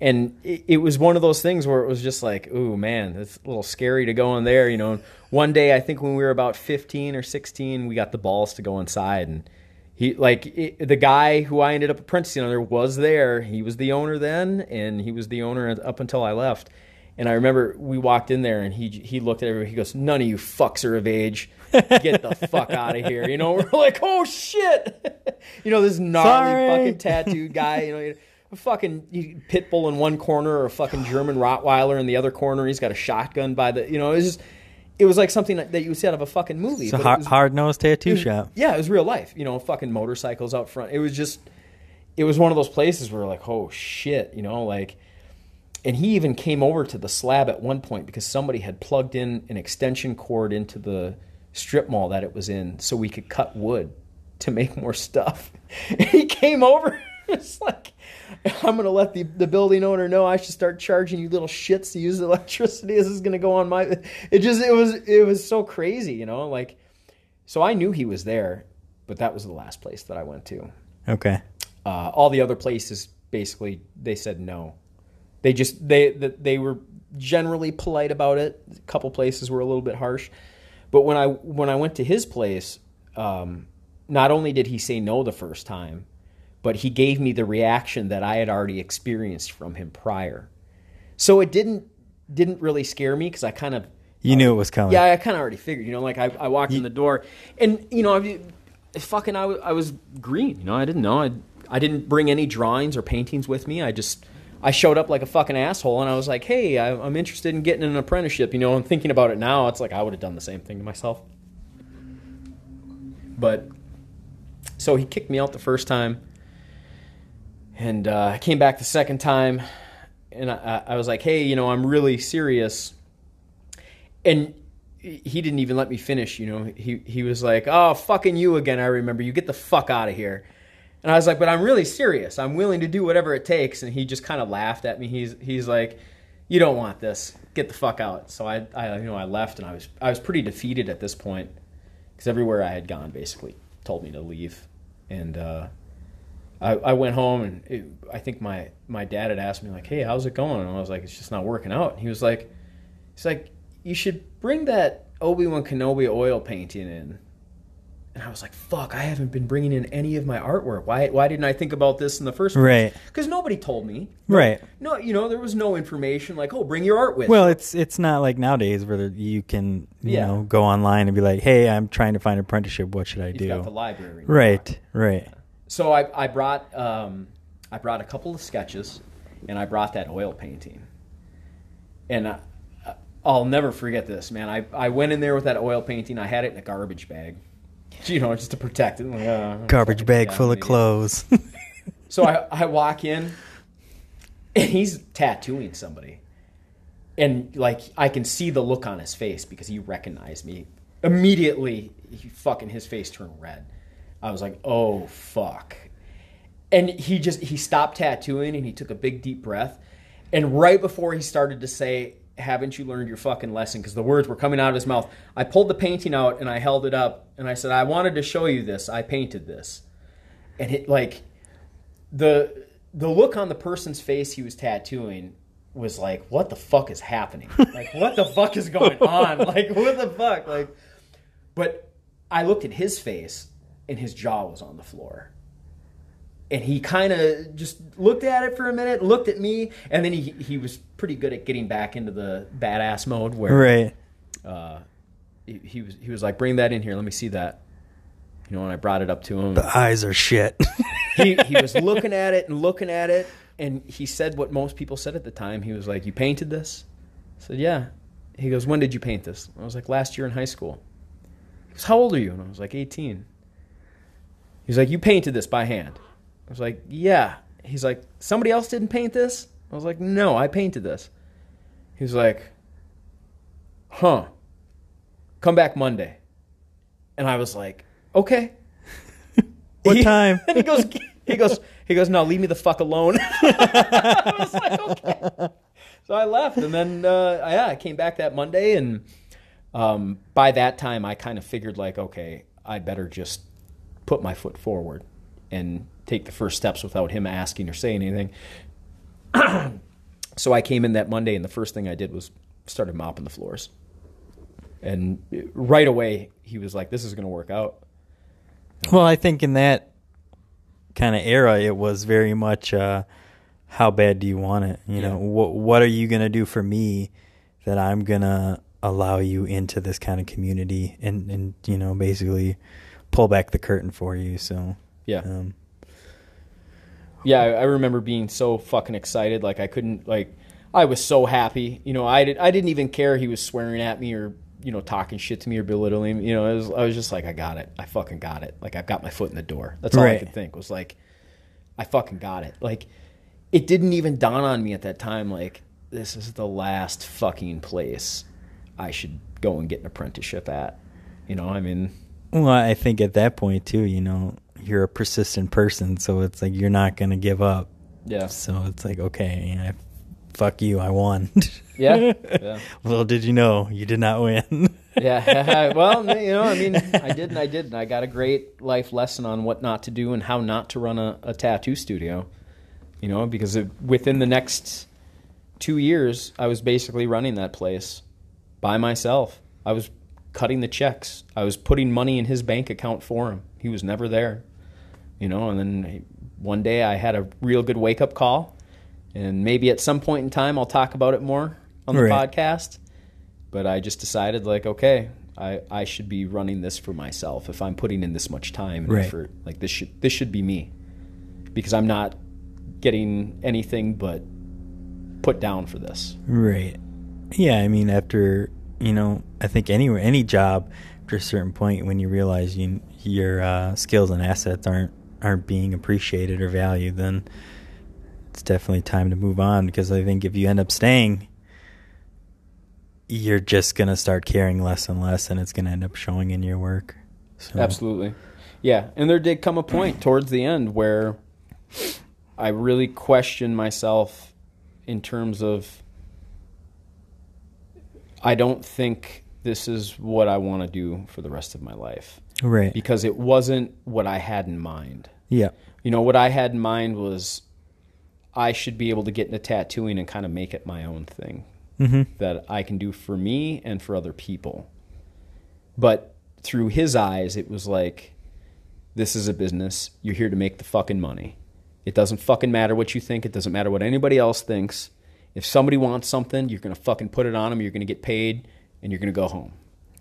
and it, it was one of those things where it was just like, ooh, man, it's a little scary to go in there, you know. And one day, I think when we were about fifteen or sixteen, we got the balls to go inside, and he like it, the guy who I ended up apprenticing under was there. He was the owner then, and he was the owner up until I left. And I remember we walked in there, and he he looked at everybody. He goes, "None of you fucks are of age. Get the fuck out of here." You know, we're like, "Oh shit!" you know, this gnarly Sorry. fucking tattooed guy. You know, a fucking pit bull in one corner or a fucking German Rottweiler in the other corner. He's got a shotgun by the. You know, it was just. It was like something that you would see out of a fucking movie. It's a it hard, was- hard nosed tattoo was- shop. Yeah, it was real life. You know, fucking motorcycles out front. It was just, it was one of those places where like, oh shit, you know, like, and he even came over to the slab at one point because somebody had plugged in an extension cord into the strip mall that it was in so we could cut wood to make more stuff. And he came over. It's like, I'm gonna let the, the building owner know I should start charging you little shits to use electricity. This is gonna go on my. It just it was it was so crazy, you know, like. So I knew he was there, but that was the last place that I went to. Okay. Uh, all the other places, basically, they said no. They just they they were generally polite about it. A couple places were a little bit harsh, but when I when I went to his place, um, not only did he say no the first time, but he gave me the reaction that I had already experienced from him prior. So it didn't didn't really scare me because I kind of You knew it was coming. yeah, I kind of already figured. You know, like I, I walked in the door, and you know, I, fucking, I, I was green. You know, I didn't know. I, I didn't bring any drawings or paintings with me. I just, I showed up like a fucking asshole, and I was like, hey, I'm interested in getting an apprenticeship. You know, I'm thinking about it now, it's like I would have done the same thing to myself. But so he kicked me out the first time, and uh, I came back the second time, and I, I was like, hey, you know, I'm really serious and he didn't even let me finish. You know, he he was like, "Oh, fucking you again." I remember you get the fuck out of here. And I was like, "But I'm really serious. I'm willing to do whatever it takes." And he just kind of laughed at me. He's he's like, "You don't want this. Get the fuck out." So I I you know I left, and I was I was pretty defeated at this point because everywhere I had gone basically told me to leave, and uh, I, I went home and it, I think my my dad had asked me like, "Hey, how's it going?" And I was like, "It's just not working out." And he was like, "He's like, you should bring that Obi Wan Kenobi oil painting in." And I was like, "Fuck! I haven't been bringing in any of my artwork. Why? Why didn't I think about this in the first place? Right. Because nobody told me. Right. No, you know, there was no information like, "Oh, bring your art with." Well, it's it's not like nowadays where you can you Yeah. know go online and be like, hey, I'm trying to find an apprenticeship. What should I You've do? got the library. Right. Right. So I, I brought um, I brought a couple of sketches, and I brought that oil painting. And I, I'll never forget this, man. I, I went in there with that oil painting. I had it in a garbage bag, you know, just to protect it. Like, uh, Garbage bag full of clothes. So I, I walk in, and he's tattooing somebody, and like I can see the look on his face because he recognized me immediately. He fucking his face turned red. I was like, oh fuck, and he just he stopped tattooing and he took a big deep breath, and right before he started to say. Haven't you learned your fucking lesson? Because the words were coming out of his mouth. I pulled the painting out and I held it up and I said, I wanted to show you this. I painted this. And it like the the look on the person's face he was tattooing was like, what the fuck is happening? Like, what the fuck is going on? Like, what the fuck? Like, but I looked at his face and his jaw was on the floor. And he kind of just looked at it for a minute, looked at me, and then he he was pretty good at getting back into the badass mode where right. uh, he, he was he was like, bring that in here, let me see that. You know, and I brought it up to him The eyes are shit. he he was looking at it and looking at it, and he said what most people said at the time. He was like, "You painted this?" I said, "Yeah." He goes, "When did you paint this?" I was like, "Last year in high school." He goes, "How old are you?" And I was like, "18." He's like, "You painted this by hand?" I was like, "Yeah." He's like, "Somebody else didn't paint this?" I was like, "No, I painted this." He's like, "Huh." Come back Monday. And I was like, "Okay." What He- time? And he goes, he goes, he goes. No, leave me the fuck alone. I was like, okay. So I left, and then uh, yeah, I came back that Monday, and um, by that time, I kind of figured like, okay, I better just put my foot forward and take the first steps without him asking or saying anything. so I came in that Monday, and the first thing I did was started mopping the floors. And right away, he was like, "This is going to work out." Well, I think in that kind of era, it was very much uh, how bad do you want it? You know, what what are you gonna do for me that I'm gonna allow you into this kind of community and and you know basically pull back the curtain for you. So Yeah. um, Yeah, I, I remember being so fucking excited. Like I couldn't like I was so happy. You know, I did I didn't even care he was swearing at me or you know talking shit to me or belittling. me. You know, was, I was just like, I got it. I fucking got it. Like I've got my foot in the door. That's all I could think was like, I fucking got it. Like it didn't even dawn on me at that time. Like this is the last fucking place I should go and get an apprenticeship at. You know, I mean, well, I think at that point too, you know, you're a persistent person, so it's like you're not gonna give up. yeah, So it's like okay, know, fuck you, I won. yeah, yeah. Little did you know, you did not win. yeah. well, you know, I mean, I did and I did, and I got a great life lesson on what not to do and how not to run a, a tattoo studio. You know, because it, within the next two years, I was basically running that place by myself. I was cutting the checks. I was putting money in his bank account for him. He was never there. You know, and then one day I had a real good wake up call, and maybe at some point in time I'll talk about it more on the Right. podcast but I just decided like okay I, I should be running this for myself if I'm putting in this much time and Right. effort like this should this should be me because I'm not getting anything but put down for this Right. Yeah, I mean, after you know, I think anywhere, any job, after a certain point, when you realize you, your uh, skills and assets aren't aren't being appreciated or valued, then it's definitely time to move on. Because I think if you end up staying, you're just gonna start caring less and less, and it's gonna end up showing in your work. So, absolutely yeah and there did come a point towards the end where I really questioned myself in terms of I don't think this is what I want to do for the rest of my life Right. because it wasn't what I had in mind. yeah. You know, what I had in mind was I should be able to get into tattooing and kind of make it my own thing hmm that I can do for me and for other people. But through his eyes, it was like, this is a business. You're here to make the fucking money. It doesn't fucking matter what you think. It doesn't matter what anybody else thinks. If somebody wants something, you're gonna fucking put it on them. You're gonna get paid, and you're gonna go home.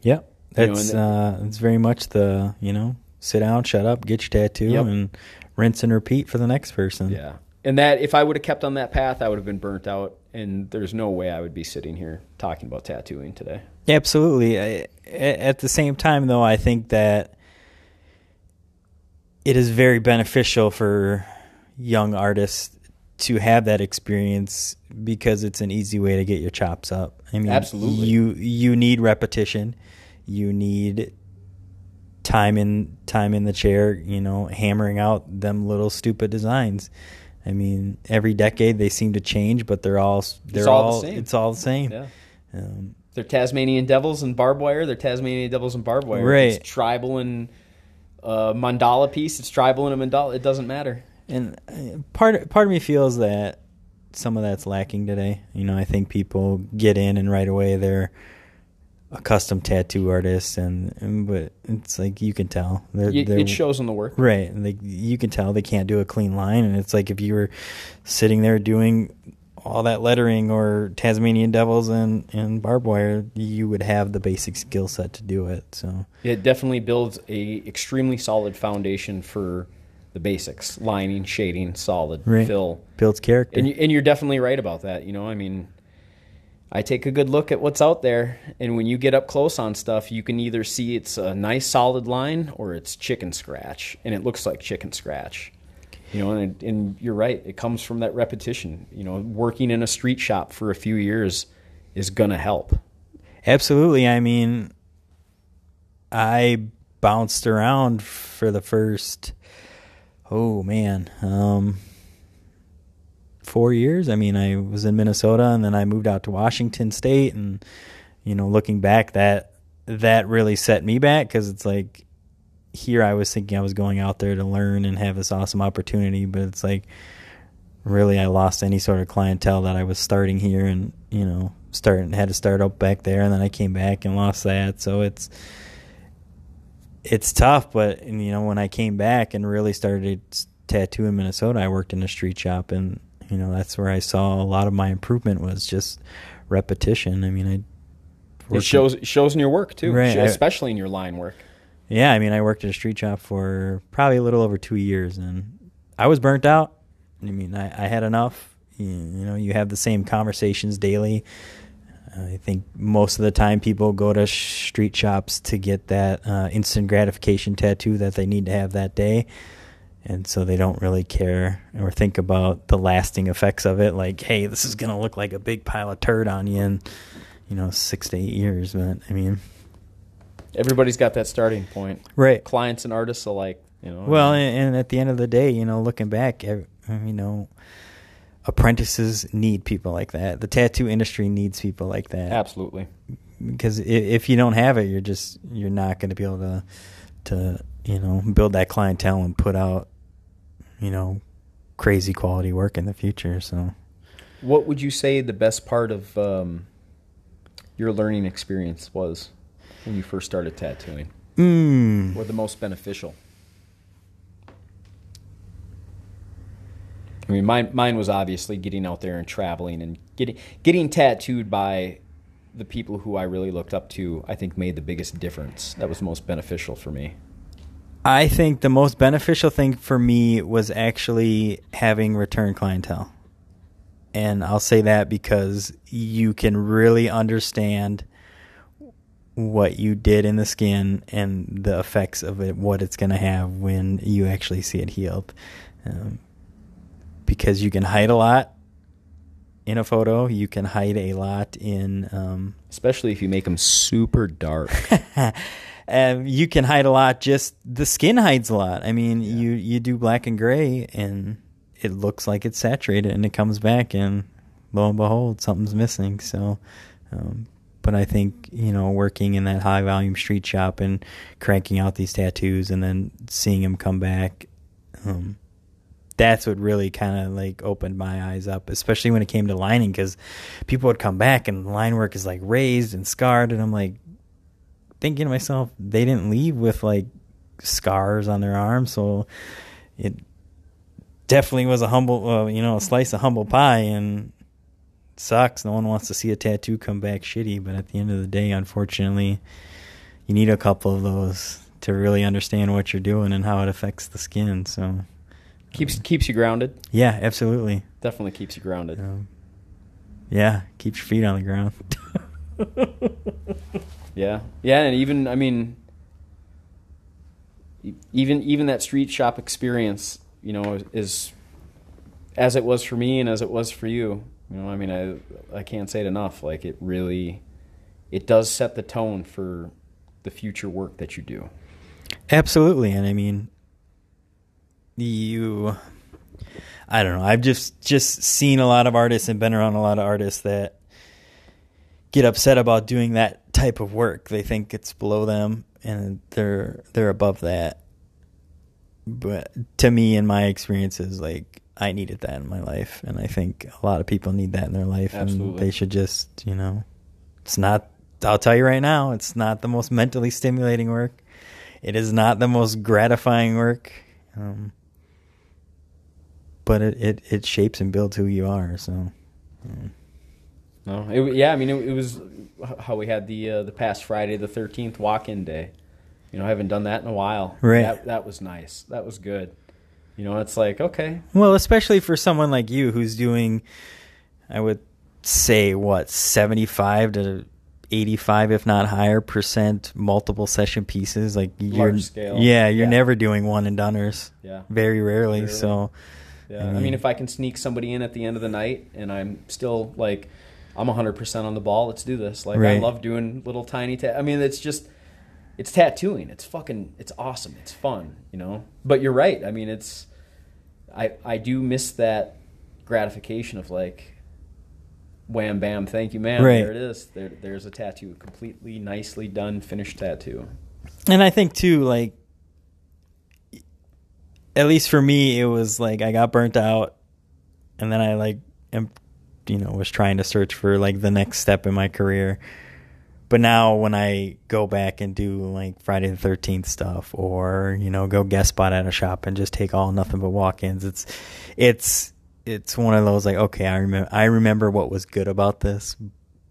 Yep. You know, That's uh, it's very much the you know sit down, shut up, get your tattoo, Yep. and rinse and repeat for the next person. Yeah. And that if I would have kept on that path, I would have been burnt out. And there's no way I would be sitting here talking about tattooing today. Absolutely. I, at the same time, though, I think that it is very beneficial for young artists to have that experience because it's an easy way to get your chops up. I mean, Absolutely. You you need repetition. You need time in time in the chair. You know, hammering out them little stupid designs. I mean, every decade they seem to change, but they're all they're all the same. It's all the same. Yeah. Um, They're Tasmanian devils and barbed wire. They're Tasmanian devils and barbed wire. Right. It's tribal and uh, mandala piece. It's tribal and a mandala. It doesn't matter. and uh, part part of me feels that some of that's lacking today. You know, I think people get in and right away they're a custom tattoo artist, and, and but it's like you can tell they're, Y- they're It shows in the work. right. Like you can tell they can't do a clean line, and it's like if you were sitting there doing all that lettering or Tasmanian devils and and barbed wire, you would have the basic skill set to do it. So It definitely builds a extremely solid foundation for the basics: lining, shading, solid Right. fill. builds character. And you, and you're definitely right about that. You know, I mean, I take a good look at what's out there, and when you get up close on stuff, you can either see it's a nice solid line or it's chicken scratch, and it looks like chicken scratch. You know, and, and you're right. It comes from that repetition. You know, working in a street shop for a few years is gonna help. Absolutely. I mean, I bounced around for the first, oh man, um, four years. I mean, I was in Minnesota and then I moved out to Washington State, and you know, looking back, that that really set me back because it's like here I was thinking I was going out there to learn and have this awesome opportunity, but it's like really I lost any sort of clientele that I was starting here and you know starting had to start up back there and then I came back and lost that so it's it's tough but and, you know when I came back and really started tattoo in Minnesota I worked in a street shop and you know that's where I saw a lot of my improvement was just repetition I mean I It shows it shows in your work too, Right, I- especially in your line work. Yeah, I mean, I worked at a street shop for probably a little over two years, and I was burnt out. I mean, I, I had enough. You, you know, you have the same conversations daily. I think most of the time people go to sh- street shops to get that uh, instant gratification tattoo that they need to have that day. And so they don't really care or think about the lasting effects of it. Like, hey, this is going to look like a big pile of turd on you in, you know, six to eight years. But, I mean, Everybody's got that starting point. right. Clients and artists alike. You know. Well, and, and at the end of the day, you know, looking back, you know, apprentices need people like that. The tattoo industry needs people like that. absolutely. Because if you don't have it, you're just you're not going to be able to to you know build that clientele and put out you know crazy quality work in the future. So What would you say the best part of um, your learning experience was when you first started tattooing? mm, Or the most beneficial? I mean, mine, mine was obviously getting out there and traveling and getting getting tattooed by the people who I really looked up to. I think made the biggest difference. That was most beneficial for me. I think the most beneficial thing for me was actually having return clientele. And I'll say that because you can really understand what you did in the skin and the effects of it, what it's going to have when you actually see it healed. Um, because you can hide a lot in a photo, you can hide a lot in um, Especially if you make them super dark. um, you can hide a lot. Just the skin hides a lot. I mean, you you do black and gray, and it looks like it's saturated, and it comes back, and lo and behold, something's missing. So, um, but I think you know, working in that high volume street shop and cranking out these tattoos, and then seeing them come back. Um, that's what really kind of like opened my eyes up, especially when it came to lining, because people would come back and line work is like raised and scarred, and I'm like, thinking to myself, they didn't leave with like scars on their arms, so it definitely was a humble, uh, you know, a slice of humble pie, and sucks. No one wants to see a tattoo come back shitty, but at the end of the day, unfortunately, you need a couple of those to really understand what you're doing and how it affects the skin. So keeps keeps you grounded. Yeah, absolutely. Definitely keeps you grounded. Um, yeah, keeps your feet on the ground. yeah, yeah, and even I mean, even even that street shop experience, you know, is as it was for me and as it was for you. You know, I mean, I I can't say it enough. Like it really, it does set the tone for the future work that you do. Absolutely, and I mean, you. I don't know. I've just just seen a lot of artists and been around a lot of artists that get upset about doing that type of work. They think it's below them and they're they're above that. But to me in my experiences like I needed that in my life and I think a lot of people need that in their life Absolutely. and they should just, you know, it's not I'll tell you right now, it's not the most mentally stimulating work. It is not the most gratifying work. Um, but it, it, it shapes and builds who you are. So, yeah. no, it, yeah. I mean, it, it, was how we had the uh, the past Friday the thirteenth walk in day. You know, I haven't done that in a while. Right. That, that was nice. That was good. You know, it's like okay. Well, especially for someone like you who's doing, I would say what seventy five to 85 if not higher percent multiple session pieces like you're scale. yeah you're Yeah. never doing one and doneers Yeah. very rarely Rarely. so Yeah, I I mean, mean- if I can sneak somebody in at the end of the night and I'm still like, I'm 100% on the ball, let's do this. Like, I love doing little tiny, ta- I mean, it's just, it's tattooing. It's fucking, it's awesome. It's fun, you know? But you're right. I mean, it's, I, I do miss that gratification of like, wham, bam, thank you, man. Right. There it is. There, there's a tattoo. Completely nicely done, finished tattoo. and i think too like at least for me it was like i got burnt out and then i like am, you know was trying to search for like the next step in my career. But now when i go back and do like friday the 13th stuff or you know go guest spot at a shop and just take all nothing but walk-ins it's it's it's one of those like okay i remember i remember what was good about this.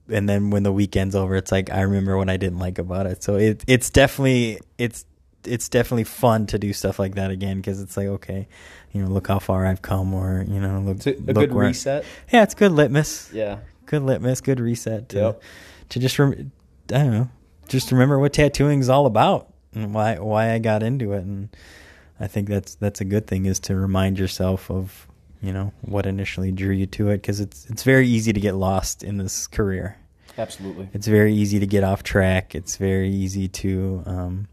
And then when the weekend's over it's like i remember what i didn't like about it. So it it's definitely it's it's definitely fun to do stuff like that again because it's like okay you know look how far i've come or you know look It's a, a look good reset. yeah it's good litmus Yeah. good litmus good reset to Yep. to just rem- i don't know just remember what tattooing is all about and why why i got into it and i think that's that's a good thing is to remind yourself of you know what initially drew you to it because it's it's very easy to get lost in this career Absolutely. it's very easy to get off track. It's very easy to um,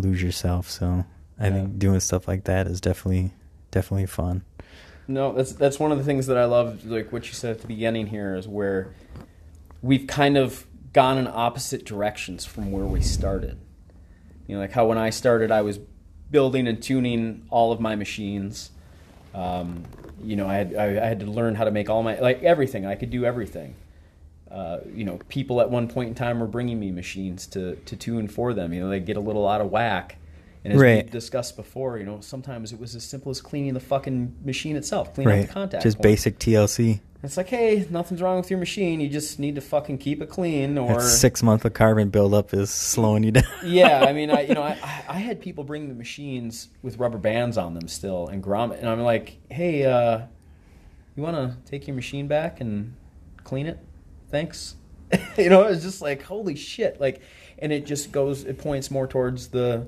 lose yourself. So I Yeah. think doing stuff like that is definitely definitely fun. No, that's that's one of the things that I love. Like what you said at the beginning here is where we've kind of gone in opposite directions from where we started. You know, like how when I started, I was building and tuning all of my machines. Um, you know, I had I, I had to learn how to make all my like everything. I could do everything. Uh, you know, people at one point in time were bringing me machines to to tune for them. You know, they get a little out of whack. And as Right. we discussed before, you know, sometimes it was as simple as cleaning the fucking machine itself, clean out right. the contact. Just point. basic TLC. It's like, hey, nothing's wrong with your machine. You just need to fucking keep it clean. Or That six month of carbon buildup is slowing you down. yeah, I mean, I you know, I, I- I had people bring the machines with rubber bands on them still and grommet, and I'm like, hey, uh, you want to take your machine back and clean it? Thanks. you know, it's just like holy shit, like, and it just goes, it points more towards the,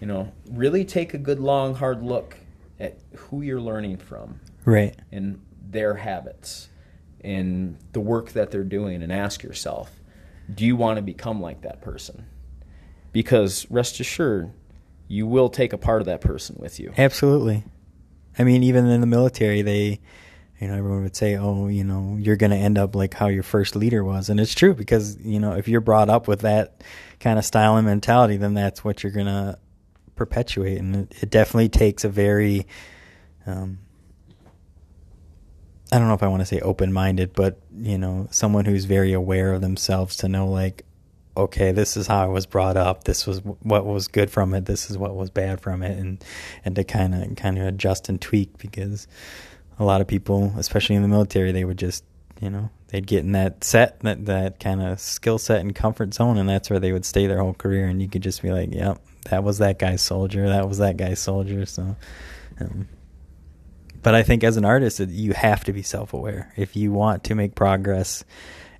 you know, really take a good long hard look at who you're learning from right. and their habits and the work that they're doing and ask yourself do you want to become like that person because rest assured you will take a part of that person with you Absolutely. I mean, even in the military, they, you know, everyone would say, "Oh, you know, you're going to end up like how your first leader was," and it's true because you know if you're brought up with that kind of style and mentality, then that's what you're going to perpetuate, and it, it definitely takes a very, um, I don't know if I want to say open-minded, but you know, someone who's very aware of themselves to know like, okay, this is how I was brought up. This was what was good from it. This is what was bad from it, and and to kind of kind of adjust and tweak because a lot of people, especially in the military, they would just you know they'd get in that set that that kind of skill set and comfort zone, and that's where they would stay their whole career. And you could just be like, yep, that was that guy's soldier. That was that guy's soldier. So. Um, but I think as an artist, you have to be self aware. If you want to make progress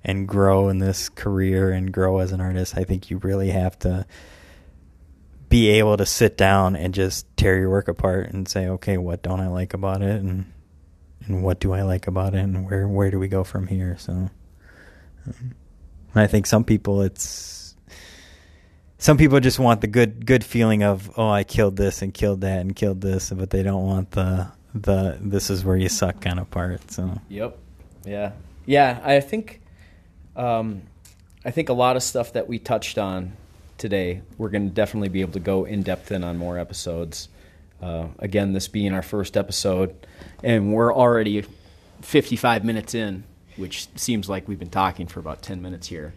and grow in this career and grow as an artist, I think you really have to be able to sit down and just tear your work apart and say, okay, what don't I like about it, and and what do I like about it, and where where do we go from here? So, um, I think some people it's some people just want the good good feeling of oh I killed this and killed that and killed this, but they don't want the the this is where you suck kind of part. So Yep. Yeah. Yeah. I think, um, I think a lot of stuff that we touched on today, we're going to definitely be able to go in depth in on more episodes. Uh, again, this being our first episode, and we're already 55 minutes in, which seems like we've been talking for about 10 minutes here.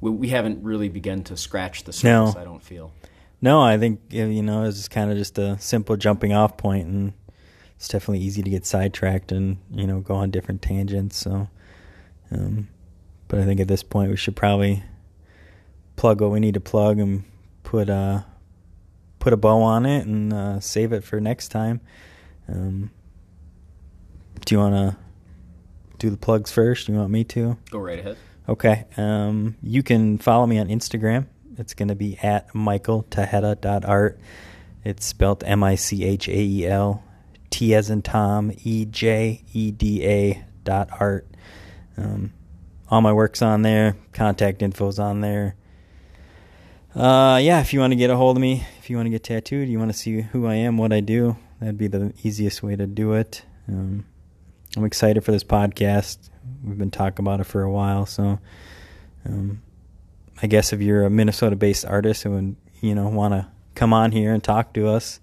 We, we haven't really begun to scratch the surface. No. I don't feel. no, I think you know it's kind of just a simple jumping off point, and it's definitely easy to get sidetracked and you know go on different tangents. So, um, but I think at this point we should probably plug what we need to plug and put uh put a bow on it and uh, save it for next time. Um, do you want to do the plugs first? You want me to? Go right ahead. Okay. Um, you can follow me on Instagram. It's going to be at michaeltejeda.art. It's spelled M I C H A E L T as in Tom E J E D A dot art. Um, all my work's on there. Contact info's on there. Uh, yeah, if you want to get a hold of me, if you want to get tattooed, you want to see who I am, what I do, that'd be the easiest way to do it. Um, I'm excited for this podcast. We've been talking about it for a while, so um, I guess if you're a Minnesota-based artist who would, you know want to come on here and talk to us,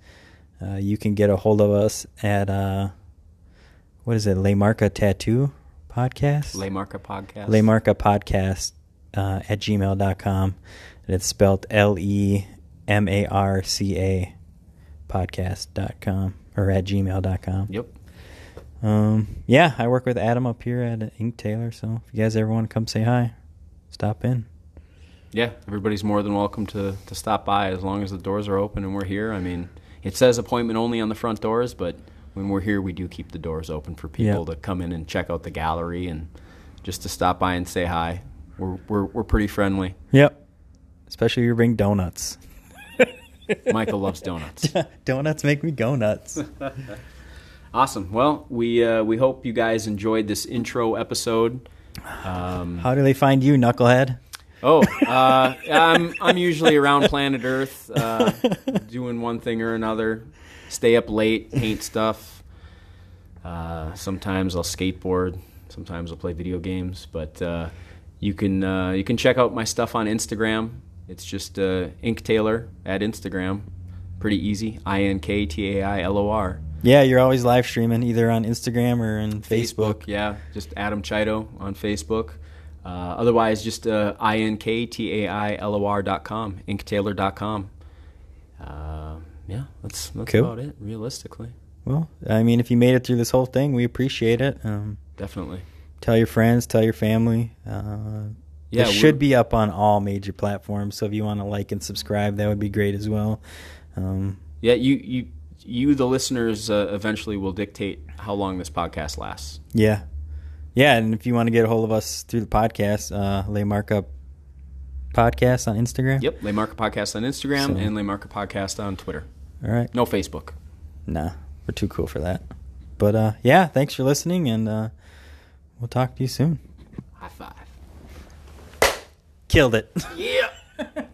uh, you can get a hold of us at uh, what is it, Lemarca Tattoo Podcast? Lemarca podcast. Lemarca Podcast uh, at gmail.com. And it's spelled L E M A R C A podcast.com or at gmail.com. Yep. Um, yeah, I work with Adam up here at Ink Tailor. So if you guys ever want to come say hi, stop in. Yeah, everybody's more than welcome to, to stop by as long as the doors are open and we're here. I mean, it says appointment only on the front doors, but when we're here, we do keep the doors open for people Yeah. to come in and check out the gallery and just to stop by and say hi. We're, we're, we're pretty friendly. Yep. Especially if you bring donuts. Michael loves donuts. donuts make me go nuts. Awesome. Well, we uh, we hope you guys enjoyed this intro episode. Um, How do they find you, knucklehead? Oh, uh, I'm I'm usually around planet Earth, uh, doing one thing or another. Stay up late, paint stuff. Uh, sometimes I'll skateboard. Sometimes I'll play video games. But uh, you can uh, you can check out my stuff on Instagram. It's just uh, Ink Tailor at Instagram. Pretty easy. I N K T A I L O R. Yeah, you're always live streaming either on Instagram or on Facebook. Yeah, just Adam Chido on Facebook. Uh, otherwise, just uh, I-N-K-T-A-I-L-O-R dot com, inktailor dot com. Uh, yeah, that's, that's Cool. about it, realistically. Well, I mean, if you made it through this whole thing, we appreciate it. Um, Definitely. tell your friends, tell your family. Uh, Yeah, it should be up on all major platforms. So if you want to like and subscribe, that would be great as well. Um, Yeah, you, you, you the listeners, uh, eventually will dictate how long this podcast lasts. yeah, yeah. And if you want to get a hold of us through the podcast, uh, Lemarca podcast on Instagram. Yep, Lemarca Podcast on Instagram So- and Lemarca Podcast on Twitter. All right. No Facebook. Nah, we're too cool for that. But uh, yeah, thanks for listening, and uh, we'll talk to you soon. High five. Killed it. Yeah.